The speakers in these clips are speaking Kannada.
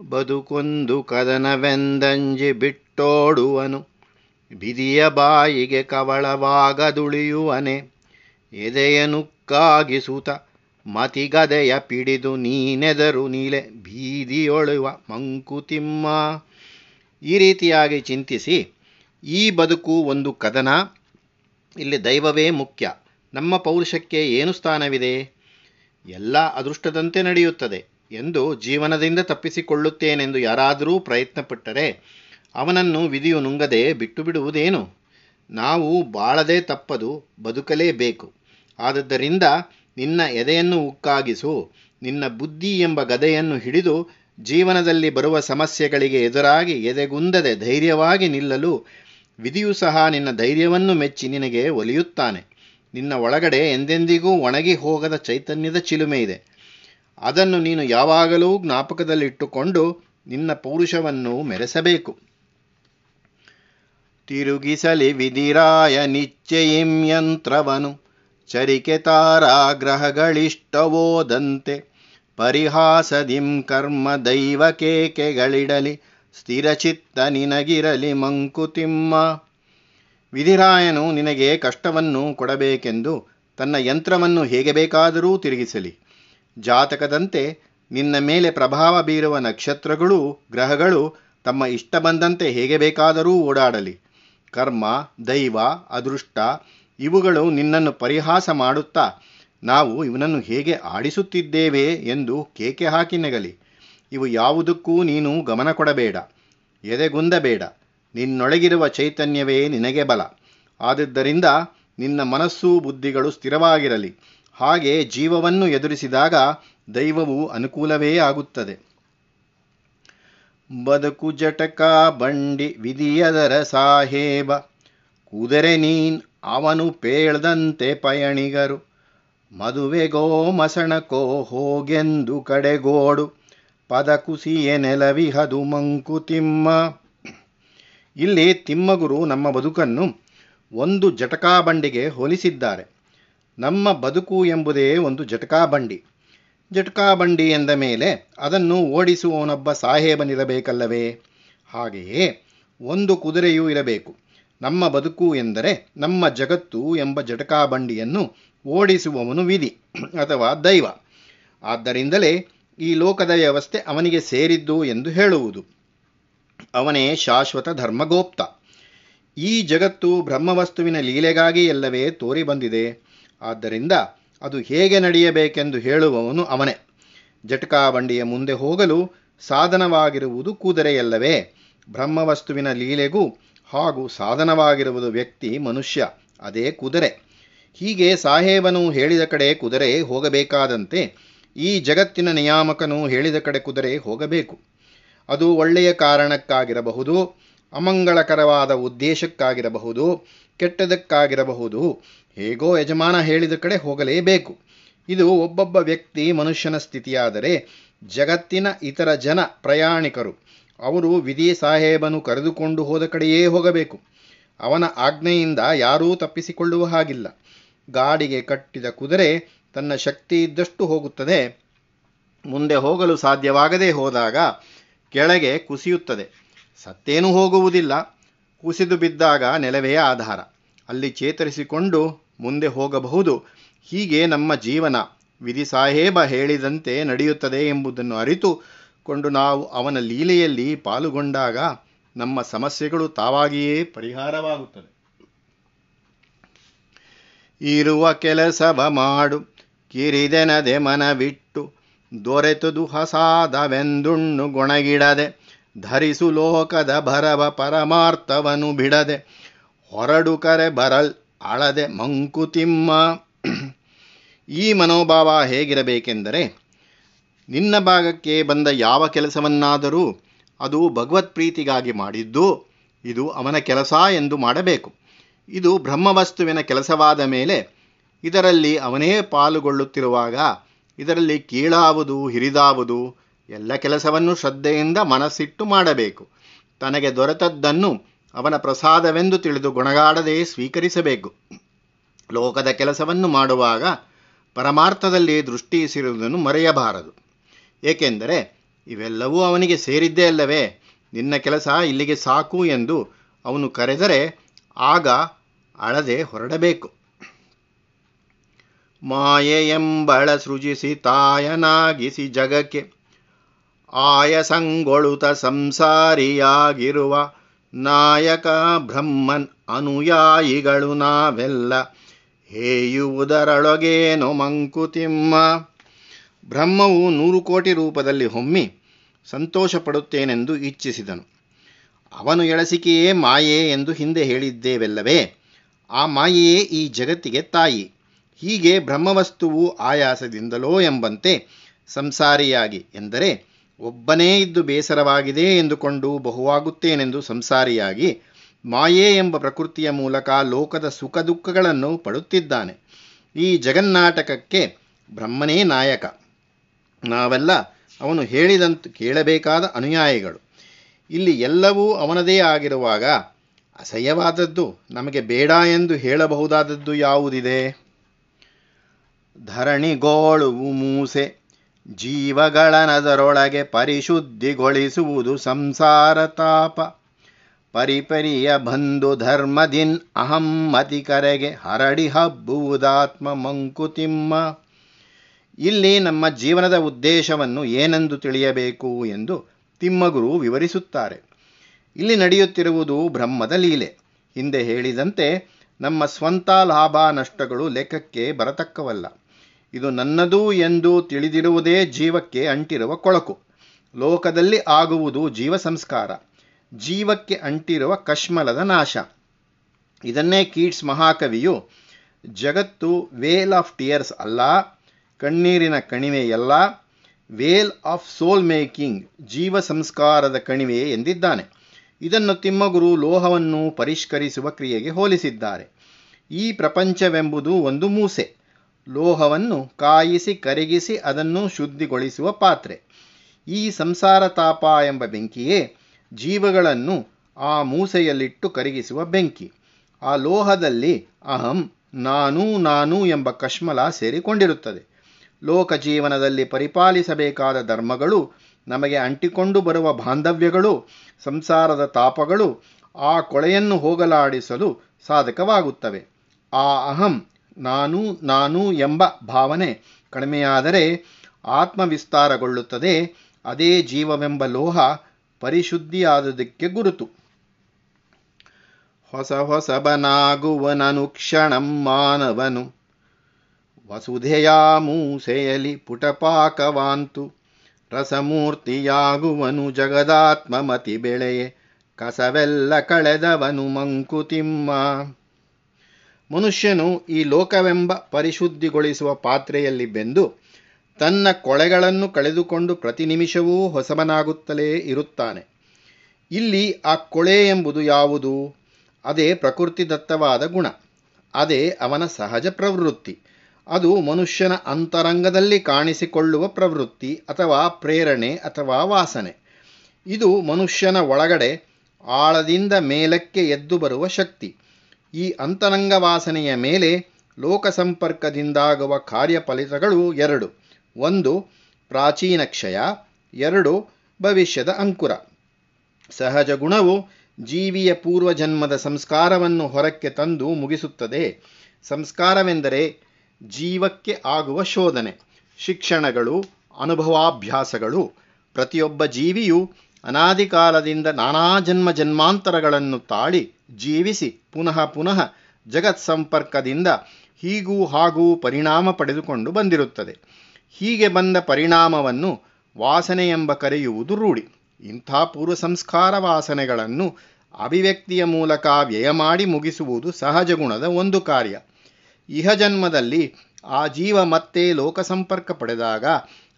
ಬದುಕೊಂದು ಕದನವೆಂದಂಜಿ ಬಿಟ್ಟೋಡುವನು. ಬಿದಿಯ ಬಾಯಿಗೆ ಕವಳವಾಗದುಳಿಯುವನೆ. ಎದೆಯನುಕ್ಕಾಗಿಸುತ ಮತಿಗದೆಯ ಪಿಡಿದು ನೀನೆದರು ನೀಲೆ ಬೀದಿಯೊಳುವ ಮಂಕುತಿಮ್ಮ. ಈ ರೀತಿಯಾಗಿ ಚಿಂತಿಸಿ, ಈ ಬದುಕು ಒಂದು ಕದನ, ಇಲ್ಲಿ ದೈವವೇ ಮುಖ್ಯ. ನಮ್ಮ ಪೌರುಷಕ್ಕೆ ಏನು ಸ್ಥಾನವಿದೆ? ಎಲ್ಲ ಅದೃಷ್ಟದಂತೆ ನಡೆಯುತ್ತದೆ. ಎಂದು ಜೀವನದಿಂದ ತಪ್ಪಿಸಿಕೊಳ್ಳುತ್ತೇನೆಂದು ಯಾರಾದರೂ ಪ್ರಯತ್ನಪಟ್ಟರೆ ಅವನನ್ನು ವಿಧಿಯು ನುಂಗದೆ ಬಿಟ್ಟು ಬಿಡುವುದೇನು ನಾವು ಬಾಳದೆ ತಪ್ಪದು ಬದುಕಲೇಬೇಕು. ಆದದ್ದರಿಂದ ನಿನ್ನ ಎದೆಯನ್ನು ಉಕ್ಕಾಗಿಸು, ನಿನ್ನ ಬುದ್ಧಿ ಎಂಬ ಗದೆಯನ್ನು ಹಿಡಿದು ಜೀವನದಲ್ಲಿ ಬರುವ ಸಮಸ್ಯೆಗಳಿಗೆ ಎದುರಾಗಿ ಎದೆಗುಂದದೆ ಧೈರ್ಯವಾಗಿ ನಿಲ್ಲಲು ವಿಧಿಯು ಸಹ ನಿನ್ನ ಧೈರ್ಯವನ್ನು ಮೆಚ್ಚಿ ನಿನಗೆ ಒಲಿಯುತ್ತಾನೆ. ನಿನ್ನ ಒಳಗಡೆ ಎಂದೆಂದಿಗೂ ಒಣಗಿ ಹೋಗದ ಚೈತನ್ಯದ ಚಿಲುಮೆ ಇದೆ. ಅದನ್ನು ನೀನು ಯಾವಾಗಲೂ ಜ್ಞಾಪಕದಲ್ಲಿಟ್ಟುಕೊಂಡು ನಿನ್ನ ಪೌರುಷವನ್ನು ಮೆರೆಸಬೇಕು. ತಿರುಗಿಸಲಿ ವಿಧಿರಾಯ ನಿಶ್ಚಯಿಂ ಯಂತ್ರವನು ಚರಿಕೆ ತಾರಾಗ್ರಹಗಳಿಷ್ಟವೋದಂತೆ ಪರಿಹಾಸದಿಂ ಕರ್ಮ ದೈವ ಕೇಕೆಗಳಿಡಲಿ. ಸ್ಥಿರಚಿತ್ತ ನಿನಗಿರಲಿ ಮಂಕುತಿಮ್ಮ. ವಿಧಿರಾಯನು ನಿನಗೆ ಕಷ್ಟವನ್ನು ಕೊಡಬೇಕೆಂದು ತನ್ನ ಯಂತ್ರವನ್ನು ಹೇಗೆ ಬೇಕಾದರೂ ತಿರುಗಿಸಲಿ. ಜಾತಕದಂತೆ ನಿನ್ನ ಮೇಲೆ ಪ್ರಭಾವ ಬೀರುವ ನಕ್ಷತ್ರಗಳು, ಗ್ರಹಗಳು ತಮ್ಮ ಇಷ್ಟ ಬಂದಂತೆ ಹೇಗೆ ಬೇಕಾದರೂ ಓಡಾಡಲಿ. ಕರ್ಮ, ದೈವ, ಅದೃಷ್ಟ, ಇವುಗಳು ನಿನ್ನನ್ನು ಪರಿಹಾಸ ಮಾಡುತ್ತಾ, ನಾವು ಇವನನ್ನು ಹೇಗೆ ಆಡಿಸುತ್ತಿದ್ದೇವೆ ಎಂದು ಕೇಕೆ ಹಾಕಿ ನೆಗಲಿ. ಇವು ಯಾವುದಕ್ಕೂ ನೀನು ಗಮನ ಕೊಡಬೇಡ, ಎದೆಗುಂದಬೇಡ. ನಿನ್ನೊಳಗಿರುವ ಚೈತನ್ಯವೇ ನಿನಗೆ ಬಲ. ಆದದ್ದರಿಂದ ನಿನ್ನ ಮನಸ್ಸು ಬುದ್ಧಿಗಳು ಸ್ಥಿರವಾಗಿರಲಿ. ಹಾಗೆ ಜೀವವನ್ನು ಎದುರಿಸಿದಾಗ ದೈವವು ಅನುಕೂಲವೇ ಆಗುತ್ತದೆ. ಬದುಕು ಜಟಕ, ಬಂಡಿ ವಿಧಿಯದರ ಸಾಹೇಬ ಕುದರೆ ನೀನ್ ಅವನು ಪೇಳ್ದಂತೆ ಪಯಣಿಗರು. ಮದುವೆಗೋ ಮಸಣಕೋ ಹೋಗೆಂದು ಕಡೆಗೋಡು. ಪದ ಕುಸಿಯೆ ನೆಲವಿಹದು ಮಂಕುತಿಮ್ಮ ಇಲ್ಲಿ ತಿಮ್ಮಗುರು ನಮ್ಮ ಬದುಕನ್ನು ಒಂದು ಜಟಕಾಬಂಡಿಗೆ ಹೋಲಿಸಿದ್ದಾರೆ. ನಮ್ಮ ಬದುಕು ಎಂಬುದೇ ಒಂದು ಜಟಕಾಬಂಡಿ ಜಟಕಾಬಂಡಿ ಎಂದ ಮೇಲೆ ಅದನ್ನು ಓಡಿಸುವವನೊಬ್ಬ ಸಾಹೇಬನಿರಬೇಕಲ್ಲವೇ? ಹಾಗೆಯೇ ಒಂದು ಕುದುರೆಯೂ ಇರಬೇಕು. ನಮ್ಮ ಬದುಕು ಎಂದರೆ ನಮ್ಮ ಜಗತ್ತು ಎಂಬ ಜಟಕಾಬಂಡಿಯನ್ನು ಓಡಿಸುವವನು ವಿಧಿ ಅಥವಾ ದೈವ. ಆದ್ದರಿಂದಲೇ ಈ ಲೋಕದ ವ್ಯವಸ್ಥೆ ಅವನಿಗೆ ಸೇರಿದ್ದು ಎಂದು ಹೇಳುವುದು. ಅವನೇ ಶಾಶ್ವತ ಧರ್ಮಗೋಪ್ತ. ಈ ಜಗತ್ತು ಬ್ರಹ್ಮವಸ್ತುವಿನ ಲೀಲೆಗಾಗಿ ಎಲ್ಲವೇ ತೋರಿ ಬಂದಿದೆ ಆದ್ದರಿಂದ ಅದು ಹೇಗೆ ನಡೆಯಬೇಕೆಂದು ಹೇಳುವವನು ಅವನೇ. ಜಟಕಾಬಂಡಿಯ ಮುಂದೆ ಹೋಗಲು ಸಾಧನವಾಗಿರುವುದು ಕುದುರೆಯಲ್ಲವೇ? ಬ್ರಹ್ಮವಸ್ತುವಿನ ಲೀಲೆಗೂ ಹಾಗೂ ಸಾಧನವಾಗಿರುವುದು ವ್ಯಕ್ತಿ, ಮನುಷ್ಯ, ಅದೇ ಕುದುರೆ. ಹೀಗೆ ಸಾಹೇಬನು ಹೇಳಿದ ಕಡೆ ಕುದುರೆ ಹೋಗಬೇಕಾದಂತೆ, ಈ ಜಗತ್ತಿನ ನಿಯಾಮಕನು ಹೇಳಿದ ಕಡೆ ಕುದುರೆ ಹೋಗಬೇಕು. ಅದು ಒಳ್ಳೆಯ ಕಾರಣಕ್ಕಾಗಿರಬಹುದು, ಅಮಂಗಳಕರವಾದ ಉದ್ದೇಶಕ್ಕಾಗಿರಬಹುದು ಕೆಟ್ಟದಕ್ಕಾಗಿರಬಹುದು. ಹೇಗೋ ಯಜಮಾನ ಹೇಳಿದ ಕಡೆ ಹೋಗಲೇಬೇಕು. ಇದು ಒಬ್ಬೊಬ್ಬ ವ್ಯಕ್ತಿ ಮನುಷ್ಯನ ಸ್ಥಿತಿಯಾದರೆ ಜಗತ್ತಿನ ಇತರ ಜನ ಪ್ರಯಾಣಿಕರು, ಅವರು ವಿಧಿ ಸಾಹೇಬನು ಕರೆದುಕೊಂಡು ಹೋದ ಕಡೆಯೇ ಹೋಗಬೇಕು. ಅವನ ಆಜ್ಞೆಯಿಂದ ಯಾರೂ ತಪ್ಪಿಸಿಕೊಳ್ಳುವ ಹಾಗಿಲ್ಲ. ಗಾಡಿಗೆ ಕಟ್ಟಿದ ಕುದುರೆ ತನ್ನ ಶಕ್ತಿ ಇದ್ದಷ್ಟು ಹೋಗುತ್ತದೆ. ಮುಂದೆ ಹೋಗಲು ಸಾಧ್ಯವಾಗದೇ ಹೋದಾಗ ಕೆಳಗೆ ಕುಸಿಯುತ್ತದೆ. ಸತ್ತೇನೂ ಹೋಗುವುದಿಲ್ಲ. ಕುಸಿದು ಬಿದ್ದಾಗ ನೆಲವೇ ಆಧಾರ. ಅಲ್ಲಿ ಚೇತರಿಸಿಕೊಂಡು ಮುಂದೆ ಹೋಗಬಹುದು. ಹೀಗೆ ನಮ್ಮ ಜೀವನ. ವಿಧಿ ಸಾಹೇಬ ಹೇಳಿದಂತೆ ನಡೆಯುತ್ತದೆ ಎಂಬುದನ್ನು ಅರಿತುಕೊಂಡು ನಾವು ಅವನ ಲೀಲೆಯಲ್ಲಿ ಪಾಲುಗೊಂಡಾಗ ನಮ್ಮ ಸಮಸ್ಯೆಗಳು ತಾವಾಗಿಯೇ ಪರಿಹಾರವಾಗುತ್ತದೆ ಇರುವ ಕೆಲಸವ ಮಾಡು. ಕಿರಿದೆನದೆ ಮನವಿಟ್ಟು. ದೊರೆತದು ಹಸಾದವೆಂದುಣ್ಣು ಗೊಣಗಿಡದೆ. ಧರಿಸು ಲೋಕದ ಭರವ ಪರಮಾರ್ಥವನು ಬಿಡದೆ ಹೊರಡು ಕರೆ ಬರಲ್ ಅಳದೆ ಮಂಕುತಿಮ್ಮ ಈ ಮನೋಭಾವ ಹೇಗಿರಬೇಕೆಂದರೆ ನಿನ್ನ ಭಾಗಕ್ಕೆ ಬಂದ ಯಾವ ಕೆಲಸವನ್ನಾದರೂ ಅದು ಭಗವತ್ ಪ್ರೀತಿಗಾಗಿ ಮಾಡಿದ್ದು ಇದು ಅವನ ಕೆಲಸ ಎಂದು ಮಾಡಬೇಕು. ಇದು ಬ್ರಹ್ಮವಸ್ತುವಿನ ಕೆಲಸವಾದ ಮೇಲೆ ಇದರಲ್ಲಿ ಅವನೇ ಪಾಲುಗೊಳ್ಳುತ್ತಿರುವಾಗ ಇದರಲ್ಲಿ ಕೀಳಾವುದು ಹಿರಿದಾವುದು ಎಲ್ಲ ಕೆಲಸವನ್ನು ಶ್ರದ್ಧೆಯಿಂದ ಮನಸ್ಸಿಟ್ಟು ಮಾಡಬೇಕು. ತನಗೆ ದೊರೆತದ್ದನ್ನು ಅವನ ಪ್ರಸಾದವೆಂದು ತಿಳಿದು ಗುಣಗಾಡದೆ ಸ್ವೀಕರಿಸಬೇಕು. ಲೋಕದ ಕೆಲಸವನ್ನು ಮಾಡುವಾಗ ಪರಮಾರ್ಥದಲ್ಲಿ ದೃಷ್ಟಿಸಿರುವುದನ್ನು ಮರೆಯಬಾರದು. ಏಕೆಂದರೆ ಇವೆಲ್ಲವೂ ಅವನಿಗೆ ಸೇರಿದ್ದೇ ಅಲ್ಲವೇ? ನಿನ್ನ ಕೆಲಸ ಇಲ್ಲಿಗೆ ಸಾಕು ಎಂದು ಅವನು ಕರೆದರೆ ಆಗ ಅಳದೆ ಹೊರಡಬೇಕು. ಮಾಯೆಯೆಂಬಳ ಸೃಜಿಸಿ ತಾಯನಾಗಿಸಿ ಜಗಕ್ಕೆ ಆಯಸಂಗೊಳುತ ಸಂಸಾರಿಯಾಗಿರುವ ನಾಯಕ ಬ್ರಹ್ಮನ್ ಅನುಯಾಯಿಗಳು ನಾವೆಲ್ಲ ಹೇಯುವುದರೊಳಗೇನು ಮಂಕುತಿಮ್ಮ? ಬ್ರಹ್ಮವು ನೂರು ಕೋಟಿ ರೂಪದಲ್ಲಿ ಹೊಮ್ಮಿ ಸಂತೋಷ ಪಡುತ್ತೇನೆಂದು ಇಚ್ಛಿಸಿದನು. ಅವನು ಎಳಸಿಕೆಯೇ ಮಾಯೆ ಎಂದು ಹಿಂದೆ ಹೇಳಿದ್ದೇವೆಲ್ಲವೇ? ಆ ಮಾಯೆಯೇ ಈ ಜಗತ್ತಿಗೆ ತಾಯಿ. ಹೀಗೆ ಬ್ರಹ್ಮವಸ್ತುವು ಆಯಾಸದಿಂದಲೋ ಎಂಬಂತೆ ಸಂಸಾರಿಯಾಗಿ ಎಂದರೆ ಒಬ್ಬನೇ ಇದ್ದು ಬೇಸರವಾಗಿದೆ ಎಂದುಕೊಂಡು ಬಹುವಾಗುತ್ತೇನೆಂದು ಸಂಸಾರಿಯಾಗಿ ಮಾಯೆ ಎಂಬ ಪ್ರಕೃತಿಯ ಮೂಲಕ ಲೋಕದ ಸುಖ ದುಃಖಗಳನ್ನು ಪಡುತ್ತಿದ್ದಾನೆ. ಈ ಜಗನ್ನಾಟಕಕ್ಕೆ ಬ್ರಹ್ಮನೇ ನಾಯಕ. ನಾವೆಲ್ಲ ಅವನು ಹೇಳಿದಂತ ಕೇಳಬೇಕಾದ ಅನುಯಾಯಿಗಳು. ಇಲ್ಲಿ ಎಲ್ಲವೂ ಅವನದೇ ಆಗಿರುವಾಗ ಅಸಹ್ಯವಾದದ್ದು ನಮಗೆ ಬೇಡ ಎಂದು ಹೇಳಬಹುದಾದದ್ದು ಯಾವುದಿದೆ? ಧರಣಿಗೋಳುವು ಮೂಸೆ. ಜೀವಗಳನದರೊಳಗೆ ಪರಿಶುದ್ಧಿಗೊಳಿಸುವುದು ಸಂಸಾರ ತಾಪ. ಪರಿಪರಿಯ ಬಂಧು ಧರ್ಮದಿನ್ ಅಹಮ್ಮತಿ ಕರೆಗೆ ಹರಡಿ ಹಬ್ಬುವುದಾತ್ಮ ಮಂಕುತಿಮ್ಮ. ಇಲ್ಲಿ ನಮ್ಮ ಜೀವನದ ಉದ್ದೇಶವನ್ನು ಏನೆಂದು ತಿಳಿಯಬೇಕು ಎಂದು ತಿಮ್ಮಗುರು ವಿವರಿಸುತ್ತಾರೆ. ಇಲ್ಲಿ ನಡೆಯುತ್ತಿರುವುದು ಬ್ರಹ್ಮದ ಲೀಲೆ. ಹಿಂದೆ ಹೇಳಿದಂತೆ ನಮ್ಮ ಸ್ವಂತ ಲಾಭ ನಷ್ಟಗಳು ಲೆಕ್ಕಕ್ಕೆ ಬರತಕ್ಕವಲ್ಲ. ಇದು ನನ್ನದು ಎಂದು ತಿಳಿದಿರುವುದೇ ಜೀವಕ್ಕೆ ಅಂಟಿರುವ ಕೊಳಕು. ಲೋಕದಲ್ಲಿ ಆಗುವುದು ಜೀವ ಸಂಸ್ಕಾರ ಜೀವಕ್ಕೆ ಅಂಟಿರುವ ಕಶ್ಮಲದ ನಾಶ. ಇದನ್ನೇ ಕೀಟ್ಸ್ ಮಹಾಕವಿಯು, ಜಗತ್ತು ವೇಲ್ ಆಫ್ ಟಿಯರ್ಸ್ ಅಲ್ಲ, ಕಣ್ಣೀರಿನ ಕಣಿವೆಯಲ್ಲ, ವೇಲ್ ಆಫ್ ಸೋಲ್ ಮೇಕಿಂಗ್ ಜೀವ ಸಂಸ್ಕಾರದ ಕಣಿವೆ ಎಂದಿದ್ದಾನೆ. ಇದನ್ನು ತಿಮ್ಮಗುರು ಲೋಹವನ್ನು ಪರಿಷ್ಕರಿಸುವ ಕ್ರಿಯೆಗೆ ಹೋಲಿಸಿದ್ದಾರೆ. ಈ ಪ್ರಪಂಚವೆಂಬುದು ಒಂದು ಮೂಸೆ. ಲೋಹವನ್ನು ಕಾಯಿಸಿ ಕರಗಿಸಿ ಅದನ್ನು ಶುದ್ಧಿಗೊಳಿಸುವ ಪಾತ್ರೆ. ಈ ಸಂಸಾರ ತಾಪ ಎಂಬ ಬೆಂಕಿಯೇ ಜೀವಗಳನ್ನು ಆ ಮೂಸೆಯಲ್ಲಿಟ್ಟು ಕರಗಿಸುವ ಬೆಂಕಿ. ಆ ಲೋಹದಲ್ಲಿ ಅಹಂ, ನಾನು ನಾನು ಎಂಬ ಕಶ್ಮಲ ಸೇರಿಕೊಂಡಿರುತ್ತದೆ. ಲೋಕ ಜೀವನದಲ್ಲಿ ಪರಿಪಾಲಿಸಬೇಕಾದ ಧರ್ಮಗಳು, ನಮಗೆ ಅಂಟಿಕೊಂಡು ಬರುವ ಬಾಂಧವ್ಯಗಳು, ಸಂಸಾರದ ತಾಪಗಳು ಆ ಕೊಳೆಯನ್ನು ಹೋಗಲಾಡಿಸಲು ಸಾಧಕವಾಗುತ್ತವೆ. ಆ ಅಹಂ ನಾನು ನಾನು ಎಂಬ ಭಾವನೆ ಕಡಿಮೆಯಾದರೆ ಆತ್ಮವಿಸ್ತಾರಗೊಳ್ಳುತ್ತದೆ, ಅದೇ ಜೀವವೆಂಬ ಲೋಹ ಪರಿಶುದ್ಧಿಯಾದುದಕ್ಕೆ ಗುರುತು. ಹೊಸ ಹೊಸಬನಾಗುವನನುಕ್ಷಣಂ ಮಾನವನು. ವಸುಧೆಯ ಮೂಸೆಯಲಿ ಪುಟಪಾಕವಾಂತು. ರಸಮೂರ್ತಿಯಾಗುವನು ಜಗದಾತ್ಮಮತಿ ಬೆಳೆಯೇ. ಕಸವೆಲ್ಲ ಕಳೆದವನು ಮಂಕುತಿಮ್ಮ. ಮನುಷ್ಯನು ಈ ಲೋಕವೆಂಬ ಪರಿಶುದ್ಧಿಗೊಳಿಸುವ ಪಾತ್ರೆಯಲ್ಲಿ ಬೆಂದು ತನ್ನ ಕೊಳೆಗಳನ್ನು ಕಳೆದುಕೊಂಡು ಪ್ರತಿ ನಿಮಿಷವೂ ಹೊಸಬನಾಗುತ್ತಲೇ ಇರುತ್ತಾನೆ. ಇಲ್ಲಿ ಆ ಕೊಳೆ ಎಂಬುದು ಯಾವುದು? ಅದೇ ಪ್ರಕೃತಿದತ್ತವಾದ ಗುಣ. ಅದೇ ಅವನ ಸಹಜ ಪ್ರವೃತ್ತಿ. ಅದು ಮನುಷ್ಯನ ಅಂತರಂಗದಲ್ಲಿ ಕಾಣಿಸಿಕೊಳ್ಳುವ ಪ್ರವೃತ್ತಿ ಅಥವಾ ಪ್ರೇರಣೆ ಅಥವಾ ವಾಸನೆ. ಇದು ಮನುಷ್ಯನ ಒಳಗಡೆ ಆಳದಿಂದ ಮೇಲಕ್ಕೆ ಎದ್ದು ಬರುವ ಶಕ್ತಿ. ಈ ಅಂತರಂಗ ವಾಸನೆಯ ಮೇಲೆ ಲೋಕ ಸಂಪರ್ಕದಿಂದಾಗುವ ಕಾರ್ಯಫಲಿತಗಳು ಎರಡು. ಒಂದು, ಪ್ರಾಚೀನ ಕ್ಷಯ. ಎರಡು, ಭವಿಷ್ಯದ ಅಂಕುರ. ಸಹಜ ಗುಣವು ಜೀವಿಯ ಪೂರ್ವಜನ್ಮದ ಸಂಸ್ಕಾರವನ್ನು ಹೊರಕ್ಕೆ ತಂದು ಮುಗಿಸುತ್ತದೆ. ಸಂಸ್ಕಾರವೆಂದರೆ ಜೀವಕ್ಕೆ ಆಗುವ ಶೋಧನೆ. ಶಿಕ್ಷಣಗಳು, ಅನುಭವಾಭ್ಯಾಸಗಳು. ಪ್ರತಿಯೊಬ್ಬ ಜೀವಿಯು ಅನಾದಿಕಾಲದಿಂದ ನಾನಾ ಜನ್ಮ ಜನ್ಮಾಂತರಗಳನ್ನು ತಾಳಿ ಜೀವಿಸಿ ಪುನಃ ಪುನಃ ಜಗತ್ ಸಂಪರ್ಕದಿಂದ ಹೀಗೂ ಹಾಗೂ ಪರಿಣಾಮ ಪಡೆದುಕೊಂಡು ಬಂದಿರುತ್ತದೆ. ಹೀಗೆ ಬಂದ ಪರಿಣಾಮವನ್ನು ವಾಸನೆ ಎಂಬ ಕರೆಯುವುದು ರೂಢಿ. ಇಂಥ ಪೂರ್ವ ಸಂಸ್ಕಾರ ವಾಸನೆಗಳನ್ನು ಅಭಿವ್ಯಕ್ತಿಯ ಮೂಲಕ ವ್ಯಯ ಮಾಡಿ ಮುಗಿಸುವುದು ಸಹಜ ಗುಣದ ಒಂದು ಕಾರ್ಯ. ಇಹ ಜನ್ಮದಲ್ಲಿ ಆ ಜೀವ ಮತ್ತೆ ಲೋಕ ಸಂಪರ್ಕ ಪಡೆದಾಗ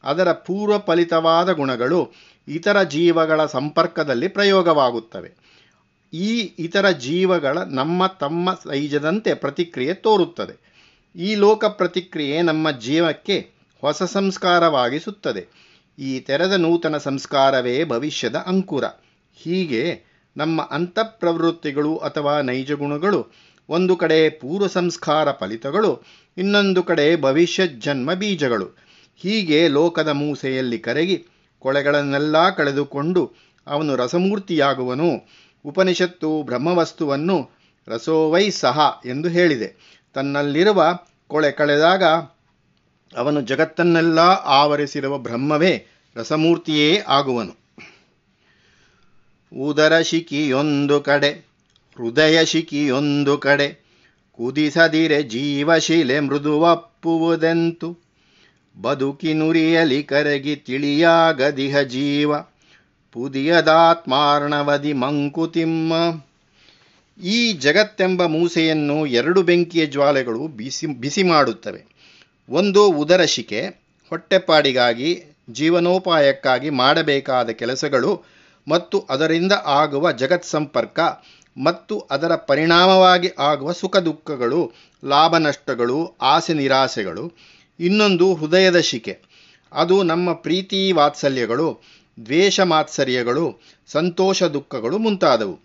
ಅದರ ಪೂರ್ವ ಫಲಿತವಾದ ಗುಣಗಳು ಇತರ ಜೀವಗಳ ಸಂಪರ್ಕದಲ್ಲಿ ಪ್ರಯೋಗವಾಗುತ್ತವೆ. ಈ ಇತರ ಜೀವಗಳ ನಮ್ಮ ತಮ್ಮ ಸೈಜದಂತೆ ಪ್ರತಿಕ್ರಿಯೆ ತೋರುತ್ತದೆ. ಈ ಲೋಕ ಪ್ರತಿಕ್ರಿಯೆ ನಮ್ಮ ಜೀವಕ್ಕೆ ಹೊಸ ಸಂಸ್ಕಾರವಾಗಿಸುತ್ತದೆ. ಈ ತೆರೆದ ನೂತನ ಸಂಸ್ಕಾರವೇ ಭವಿಷ್ಯದ ಅಂಕುರ. ಹೀಗೆ ನಮ್ಮ ಅಂತಃಪ್ರವೃತ್ತಿಗಳು ಅಥವಾ ನೈಜ ಗುಣಗಳು, ಒಂದು ಕಡೆ ಪೂರ್ವ ಸಂಸ್ಕಾರ ಫಲಿತಗಳು, ಇನ್ನೊಂದು ಕಡೆ ಭವಿಷ್ಯ ಜನ್ಮ ಬೀಜಗಳು. ಹೀಗೆ ಲೋಕದ ಮೂಸೆಯಲ್ಲಿ ಕರಗಿ, ಕೊಳೆಗಳನ್ನೆಲ್ಲ ಕಳೆದುಕೊಂಡು ಅವನು ರಸಮೂರ್ತಿಯಾಗುವನು. ಉಪನಿಷತ್ತು ಬ್ರಹ್ಮವಸ್ತುವನ್ನು ರಸೋವೈ ಸಹ ಎಂದು ಹೇಳಿದೆ. ತನ್ನಲ್ಲಿರುವ ಕೊಳೆ ಕಳೆದಾಗ ಅವನು ಜಗತ್ತನ್ನೆಲ್ಲ ಆವರಿಸಿರುವ ಬ್ರಹ್ಮವೇ ರಸಮೂರ್ತಿಯೇ ಆಗುವನು. ಉದರ ಶಿಖಿಯೊಂದು ಕಡೆ, ಹೃದಯ ಶಿಖಿಯೊಂದು ಕಡೆ, ಕುದಿಸದಿರೆ ಜೀವಶಿಲೆ ಮೃದುವಪ್ಪುವುದೆಂತು ಬದುಕಿನುರಿಯಲಿ ಕರಗಿ ತಿಳಿಯಾಗದಿಹ ಜೀವ. ಪುದಿಯದಾತ್ಮಾರ್ಣವದಿ ಮಂಕುತಿಮ್ಮ. ಈ ಜಗತ್ತೆಂಬ ಮೂಸೆಯನ್ನು ಎರಡು ಬೆಂಕಿಯ ಜ್ವಾಲೆಗಳು ಬಿಸಿ ಬಿಸಿ ಮಾಡುತ್ತವೆ. ಒಂದು ಉದರ ಶಿಕೆ ಹೊಟ್ಟೆಪಾಡಿಗಾಗಿ, ಜೀವನೋಪಾಯಕ್ಕಾಗಿ ಮಾಡಬೇಕಾದ ಕೆಲಸಗಳು ಮತ್ತು ಅದರಿಂದ ಆಗುವ ಜಗತ್ ಸಂಪರ್ಕ ಮತ್ತು ಅದರ ಪರಿಣಾಮವಾಗಿ ಆಗುವ ಸುಖ ದುಃಖಗಳು, ಲಾಭ ನಷ್ಟಗಳು, ಆಸೆ ನಿರಾಸೆಗಳು. ಇನ್ನೊಂದು ಹೃದಯದ ಶಿಕೆ. ಅದು ನಮ್ಮ ಪ್ರೀತಿ ವಾತ್ಸಲ್ಯಗಳು. ದ್ವೇಷ ಮಾತ್ಸರ್ಯಗಳು, ಸಂತೋಷ ದುಃಖಗಳು ಮುಂತಾದವು.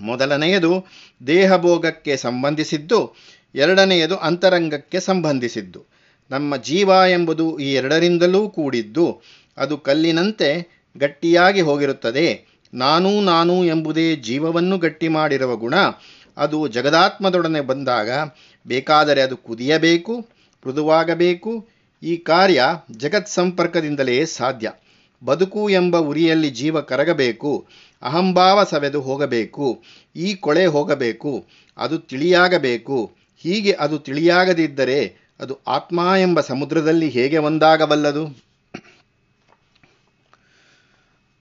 ಮೊದಲನೆಯದು, ದೇಹಭೋಗಕ್ಕೆ ಸಂಬಂಧಿಸಿದ್ದು, ಎರಡನೆಯದು ಅಂತರಂಗಕ್ಕೆ ಸಂಬಂಧಿಸಿದ್ದು. ನಮ್ಮ ಜೀವ ಎಂಬುದು ಈ ಎರಡರಿಂದಲೂ ಕೂಡಿದ್ದು, ಅದು ಕಲ್ಲಿನಂತೆ ಗಟ್ಟಿಯಾಗಿ ಹೋಗಿರುತ್ತದೆ. ನಾನು ನಾನು ಎಂಬುದೇ ಜೀವವನ್ನು ಗಟ್ಟಿ ಮಾಡಿರುವ ಗುಣ. ಅದು ಜಗದಾತ್ಮದೊಡನೆ ಬಂದಾಗ ಬೇಕಾದರೆ ಅದು ಕುದಿಯಬೇಕು, ಮೃದುವಾಗಬೇಕು. ಈ ಕಾರ್ಯ ಜಗತ್ ಸಂಪರ್ಕದಿಂದಲೇ ಸಾಧ್ಯ. ಬದುಕು ಎಂಬ ಉರಿಯಲ್ಲಿ ಜೀವ ಕರಗಬೇಕು, ಅಹಂಭಾವ ಸವೆದು ಹೋಗಬೇಕು, ಈ ಕೊಳೆ ಹೋಗಬೇಕು, ಅದು ತಿಳಿಯಾಗಬೇಕು. ಹೀಗೆ ಅದು ತಿಳಿಯಾಗದಿದ್ದರೆ ಅದು ಆತ್ಮ ಎಂಬ ಸಮುದ್ರದಲ್ಲಿ ಹೇಗೆ ಒಂದಾಗಬಲ್ಲದು?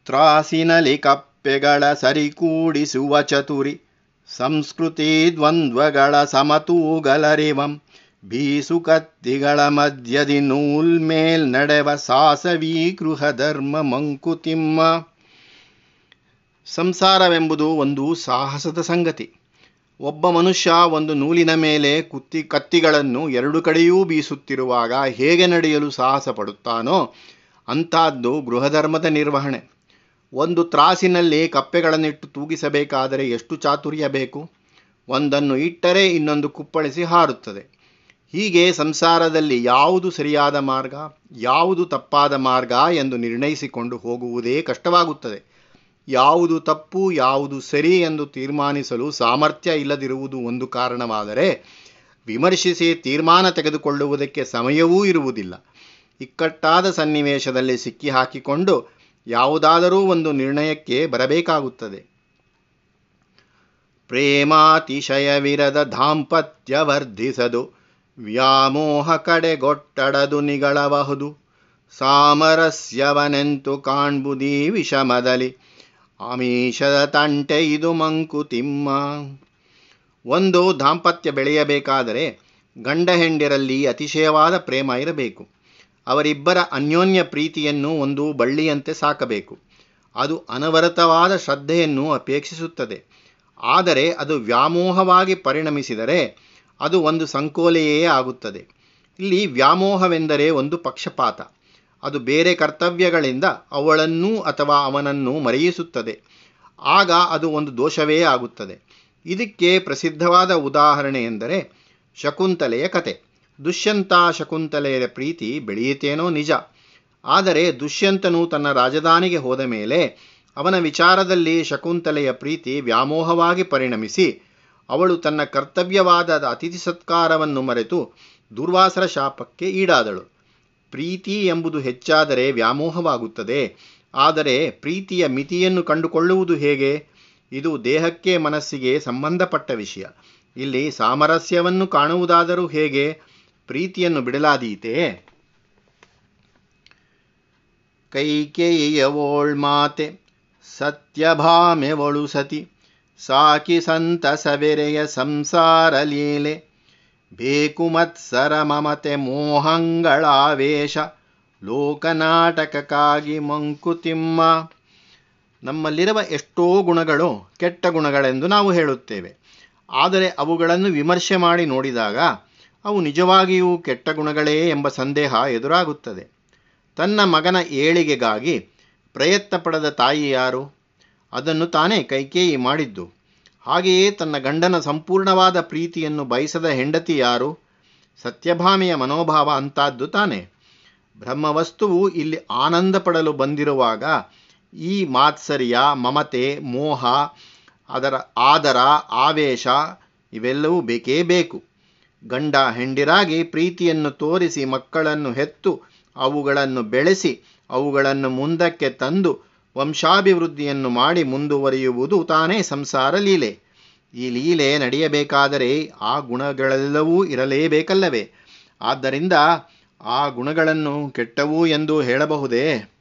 ತ್ರಾಸಿನಲಿ ಕಪ್ಪೆಗಳ ಸರಿಕೂಡಿಸುವ ಚತುರಿ, ಸಂಸ್ಕೃತಿ ದ್ವಂದ್ವಗಳ ಸಮತೂಗಲರಿವಂ. ಬೀಸು ಕತ್ತಿಗಳ ಮಧ್ಯದಿ ನೂಲ್ ಮೇಲ್ ನಡೆವ ಸಾಸವೀ ಗೃಹ ಧರ್ಮ ಮಂಕುತಿಮ್ಮ. ಸಂಸಾರವೆಂಬುದು ಒಂದು ಸಾಹಸದ ಸಂಗತಿ. ಒಬ್ಬ ಮನುಷ್ಯ ಒಂದು ನೂಲಿನ ಮೇಲೆ ಕುತ್ತಿ ಕತ್ತಿಗಳನ್ನು ಎರಡು ಕಡೆಯೂ ಬೀಸುತ್ತಿರುವಾಗ ಹೇಗೆ ನಡೆಯಲು ಸಾಹಸ ಪಡುತ್ತಾನೋ ಅಂಥದ್ದು ಗೃಹಧರ್ಮದ ನಿರ್ವಹಣೆ. ಒಂದು ತ್ರಾಸಿನಲ್ಲಿ ಕಪ್ಪೆಗಳನ್ನಿಟ್ಟು ತೂಗಿಸಬೇಕಾದರೆ ಎಷ್ಟು ಚಾತುರ್ಯ ಬೇಕು? ಒಂದನ್ನು ಇಟ್ಟರೆ ಇನ್ನೊಂದು ಕುಪ್ಪಳಿಸಿ ಹಾರುತ್ತದೆ. ಹೀಗೆ ಸಂಸಾರದಲ್ಲಿ ಯಾವುದು ಸರಿಯಾದ ಮಾರ್ಗ, ಯಾವುದು ತಪ್ಪಾದ ಮಾರ್ಗ ಎಂದು ನಿರ್ಣಯಿಸಿಕೊಂಡು ಹೋಗುವುದೇ ಕಷ್ಟವಾಗುತ್ತದೆ. ಯಾವುದು ತಪ್ಪು, ಯಾವುದು ಸರಿ ಎಂದು ತೀರ್ಮಾನಿಸಲು ಸಾಮರ್ಥ್ಯ ಇಲ್ಲದಿರುವುದು ಒಂದು ಕಾರಣವಾದರೆ ವಿಮರ್ಶಿಸಿ ತೀರ್ಮಾನ ತೆಗೆದುಕೊಳ್ಳುವುದಕ್ಕೆ ಸಮಯವೂ ಇರುವುದಿಲ್ಲ. ಇಕ್ಕಟ್ಟಾದ ಸನ್ನಿವೇಶದಲ್ಲಿ ಸಿಕ್ಕಿಹಾಕಿಕೊಂಡು ಯಾವುದಾದರೂ ಒಂದು ನಿರ್ಣಯಕ್ಕೆ ಬರಬೇಕಾಗುತ್ತದೆ. ಪ್ರೇಮಾತಿಶಯವಿರದ ದಾಂಪತ್ಯ ವರ್ಧಿಸದು ವ್ಯಾಮೋಹ ಕಡೆಗೊಟ್ಟಡದು ನಿಗಳಬಹುದು. ಸಾಮರಸ್ಯವನೆಂತು ಕಾಣ್ಬುದೀ ವಿಷಮದಲಿ. ಆಮೀಷದ ತಂಟೆ ಇದು ಮಂಕುತಿಮ್ಮ ಒಂದು ದಾಂಪತ್ಯ ಬೆಳೆಯಬೇಕಾದರೆ ಗಂಡ ಹೆಂಡಿರಲ್ಲಿ ಅತಿಶಯವಾದ ಪ್ರೇಮ ಇರಬೇಕು. ಅವರಿಬ್ಬರ ಅನ್ಯೋನ್ಯ ಪ್ರೀತಿಯನ್ನು ಒಂದು ಬಳ್ಳಿಯಂತೆ ಸಾಕಬೇಕು. ಅದು ಅನವರತವಾದ ಶ್ರದ್ಧೆಯನ್ನು ಅಪೇಕ್ಷಿಸುತ್ತದೆ. ಆದರೆ ಅದು ವ್ಯಾಮೋಹವಾಗಿ ಪರಿಣಮಿಸಿದರೆ ಅದು ಒಂದು ಸಂಕೋಲೆಯೇ ಆಗುತ್ತದೆ. ಇಲ್ಲಿ ವ್ಯಾಮೋಹವೆಂದರೆ ಒಂದು ಪಕ್ಷಪಾತ. ಅದು ಬೇರೆ ಕರ್ತವ್ಯಗಳಿಂದ ಅವಳನ್ನೂ ಅಥವಾ ಅವನನ್ನು ಮರೆಯಿಸುತ್ತದೆ. ಆಗ ಅದು ಒಂದು ದೋಷವೇ ಆಗುತ್ತದೆ. ಇದಕ್ಕೆ ಪ್ರಸಿದ್ಧವಾದ ಉದಾಹರಣೆ ಎಂದರೆ ಶಕುಂತಲೆಯ ಕತೆ. ದುಷ್ಯಂತ ಶಕುಂತಲೆಯ ಪ್ರೀತಿ ಬೆಳೆಯಿತೇನೋ ನಿಜ. ಆದರೆ ದುಷ್ಯಂತನು ತನ್ನ ರಾಜಧಾನಿಗೆ ಹೋದ ಮೇಲೆ ಅವನ ವಿಚಾರದಲ್ಲಿ ಶಕುಂತಲೆಯ ಪ್ರೀತಿ ವ್ಯಾಮೋಹವಾಗಿ ಪರಿಣಮಿಸಿ ಅವಳು ತನ್ನ ಕರ್ತವ್ಯವಾದ ಅತಿಥಿ ಸತ್ಕಾರವನ್ನು ಮರೆತು ದುರ್ವಾಸರ ಶಾಪಕ್ಕೆ ಈಡಾದಳು. ಪ್ರೀತಿ ಎಂಬುದು ಹೆಚ್ಚಾದರೆ ವ್ಯಾಮೋಹವಾಗುತ್ತದೆ. ಆದರೆ ಪ್ರೀತಿಯ ಮಿತಿಯನ್ನು ಕಂಡುಕೊಳ್ಳುವುದು ಹೇಗೆ? ಇದು ದೇಹಕ್ಕೆ ಮನಸ್ಸಿಗೆ ಸಂಬಂಧಪಟ್ಟ ವಿಷಯ. ಇಲ್ಲಿ ಸಾಮರಸ್ಯವನ್ನು ಕಾಣುವುದಾದರೂ ಹೇಗೆ? ಪ್ರೀತಿಯನ್ನು ಬಿಡಲಾದೀತೆ. ಕೈಕೇಯವೋಳ್ ಮಾತೆ, ಸತ್ಯಭಾಮೆವಳು ಸತಿ. ಸಾಕಿ ಸಂತಸವೆರೆಯ ಸಂಸಾರ ಲೀಲೆ. ಬೇಕು ಮತ್ಸರ ಮಮತೆ ಮೋಹಂಗಳಾವೇಶ ಲೋಕನಾಟಕಕ್ಕಾಗಿ ಮಂಕುತಿಮ್ಮ ನಮ್ಮಲ್ಲಿರುವ ಎಷ್ಟೋ ಗುಣಗಳು ಕೆಟ್ಟ ಗುಣಗಳೆಂದು ನಾವು ಹೇಳುತ್ತೇವೆ. ಆದರೆ ಅವುಗಳನ್ನು ವಿಮರ್ಶೆ ಮಾಡಿ ನೋಡಿದಾಗ ಅವು ನಿಜವಾಗಿಯೂ ಕೆಟ್ಟ ಗುಣಗಳೇ ಎಂಬ ಸಂದೇಹ ಎದುರಾಗುತ್ತದೆ. ತನ್ನ ಮಗನ ಏಳಿಗೆಗಾಗಿ ಪ್ರಯತ್ನ ಪಡೆದ ತಾಯಿ ಯಾರು? ಅದನ್ನು ತಾನೇ ಕೈಕೇಯಿ ಮಾಡಿದ್ದು. ಹಾಗೆಯೇ ತನ್ನ ಗಂಡನ ಸಂಪೂರ್ಣವಾದ ಪ್ರೀತಿಯನ್ನು ಬಯಸದ ಹೆಂಡತಿ ಯಾರು? ಸತ್ಯಭಾಮೆಯ ಮನೋಭಾವ ಅಂತಾದ್ದು ತಾನೆ. ಬ್ರಹ್ಮವಸ್ತುವು ಇಲ್ಲಿ ಆನಂದ ಪಡಲು ಬಂದಿರುವಾಗ ಈ ಮಾತ್ಸರ್ಯ, ಮಮತೆ, ಮೋಹ, ಅದರ ಆದರ, ಆವೇಶ ಇವೆಲ್ಲವೂ ಬೇಕೇ ಬೇಕು. ಗಂಡ ಹೆಂಡಿರಾಗಿ ಪ್ರೀತಿಯನ್ನು ತೋರಿಸಿ ಮಕ್ಕಳನ್ನು ಹೆತ್ತು ಅವುಗಳನ್ನು ಬೆಳೆಸಿ ಅವುಗಳನ್ನು ಮುಂದಕ್ಕೆ ತಂದು ವಂಶಾಭಿವೃದ್ಧಿಯನ್ನು ಮಾಡಿ ಮುಂದುವರಿಯುವುದು ತಾನೇ ಸಂಸಾರ ಲೀಲೆ. ಈ ಲೀಲೆ ನಡೆಯಬೇಕಾದರೆ ಆ ಗುಣಗಳೆಲ್ಲವೂ ಇರಲೇಬೇಕಲ್ಲವೇ? ಆದ್ದರಿಂದ ಆ ಗುಣಗಳನ್ನು ಕೆಟ್ಟವು ಎಂದು ಹೇಳಬಹುದೇ?